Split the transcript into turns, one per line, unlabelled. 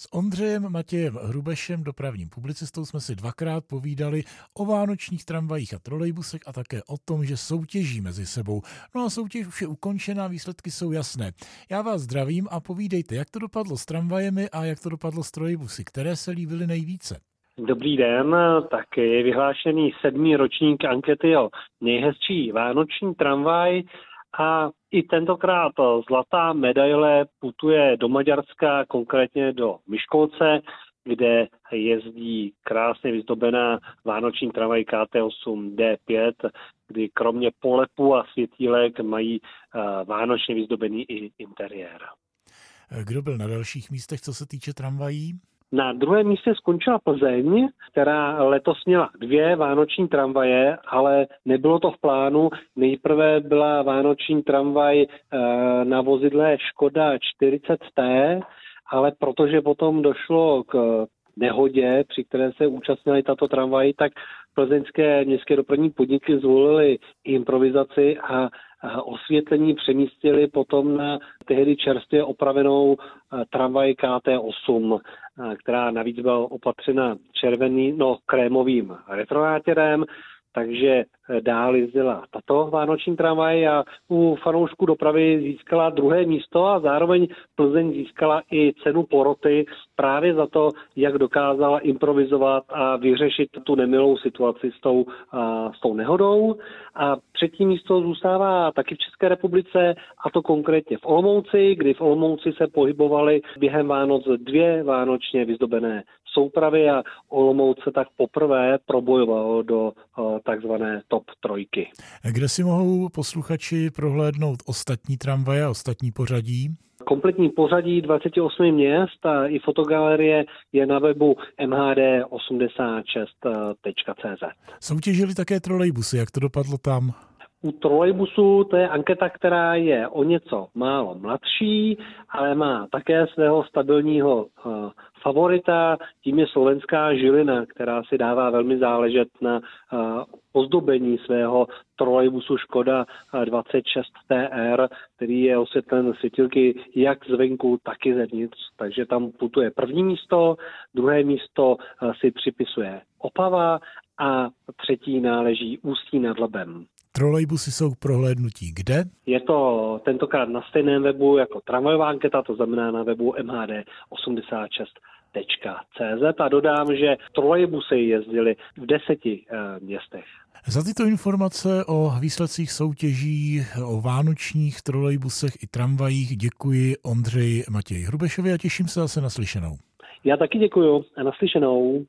S Ondřejem Matějem Hrubešem, dopravním publicistou, jsme si dvakrát povídali o vánočních tramvajích a trolejbusech a také o tom, že soutěží mezi sebou. No a soutěž už je ukončená, výsledky jsou jasné. Já vás zdravím a povídejte, jak to dopadlo s tramvajemi a jak to dopadlo s trolejbusy, které se líbily nejvíce.
Dobrý den, tak je vyhlášený sedmý ročník ankety o nejhezčí vánoční tramvaj a i tentokrát zlatá medaile putuje do Maďarska, konkrétně do Myškolce, kde jezdí krásně vyzdobená vánoční tramvaj KT8 D5, kdy kromě polepu a světílek mají eh, vánočně vyzdobený i interiér.
Kdo byl na dalších místech, co se týče tramvají?
Na druhém místě skončila Plzeň, která letos měla dvě vánoční tramvaje, ale nebylo to v plánu. Nejprve byla vánoční tramvaj eh, na vozidle Škoda 40T, ale protože potom došlo k nehodě, při které se účastnila tato tramvaj, tak plzeňské městské dopravní podniky zvolily improvizaci a osvětlení přemístili potom na tehdy čerstvě opravenou tramvaj KT8, která navíc byla opatřena červený, no krémovým retronátěrem, takže dál jezdila tato vánoční tramvaj a u fanoušků dopravy získala druhé místo a zároveň Plzeň získala i cenu poroty právě za to, jak dokázala improvizovat a vyřešit tu nemilou situaci s tou, a, s tou nehodou. A třetí místo zůstává taky v České republice a to konkrétně v Olomouci, kdy v Olomouci se pohybovaly během Vánoc dvě vánočně vyzdobené soupravy a Olomouc se tak poprvé probojovalo do takzvané top trojky.
Kde si mohou posluchači prohlédnout ostatní tramvaje a ostatní pořadí?
Kompletní pořadí 28 měst a i fotogalerie je na webu mhd86.cz.
Soutěžili také trolejbusy, jak to dopadlo tam?
U trolejbusu to je anketa, která je o něco málo mladší, ale má také svého stabilního uh, favorita, tím je slovenská Žilina, která si dává velmi záležet na uh, ozdobení svého trolejbusu Škoda 26 TR, který je osvětlen světilky jak zvenku, tak i zevnitř. Takže tam putuje první místo, druhé místo uh, si připisuje Opava a třetí náleží Ústí nad Labem.
Trolejbusy jsou k prohlédnutí kde?
Je to tentokrát na stejném webu jako tramvajová anketa, to znamená na webu mhd86.cz a dodám, že trolejbusy jezdily v deseti e, městech.
Za tyto informace o výsledcích soutěží o vánočních trolejbusech i tramvajích děkuji Ondřeji Matěji Hrubešovi a těším se zase naslyšenou.
Já taky děkuji a naslyšenou.